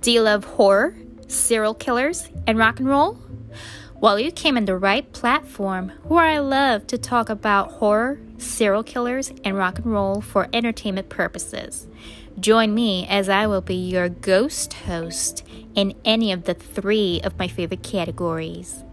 Do you love horror, serial killers, and rock and roll? Well, you came in the right platform where I love to talk about horror, serial killers, and rock and roll for entertainment purposes. Join me as I will be your ghost host in any of the three of my favorite categories.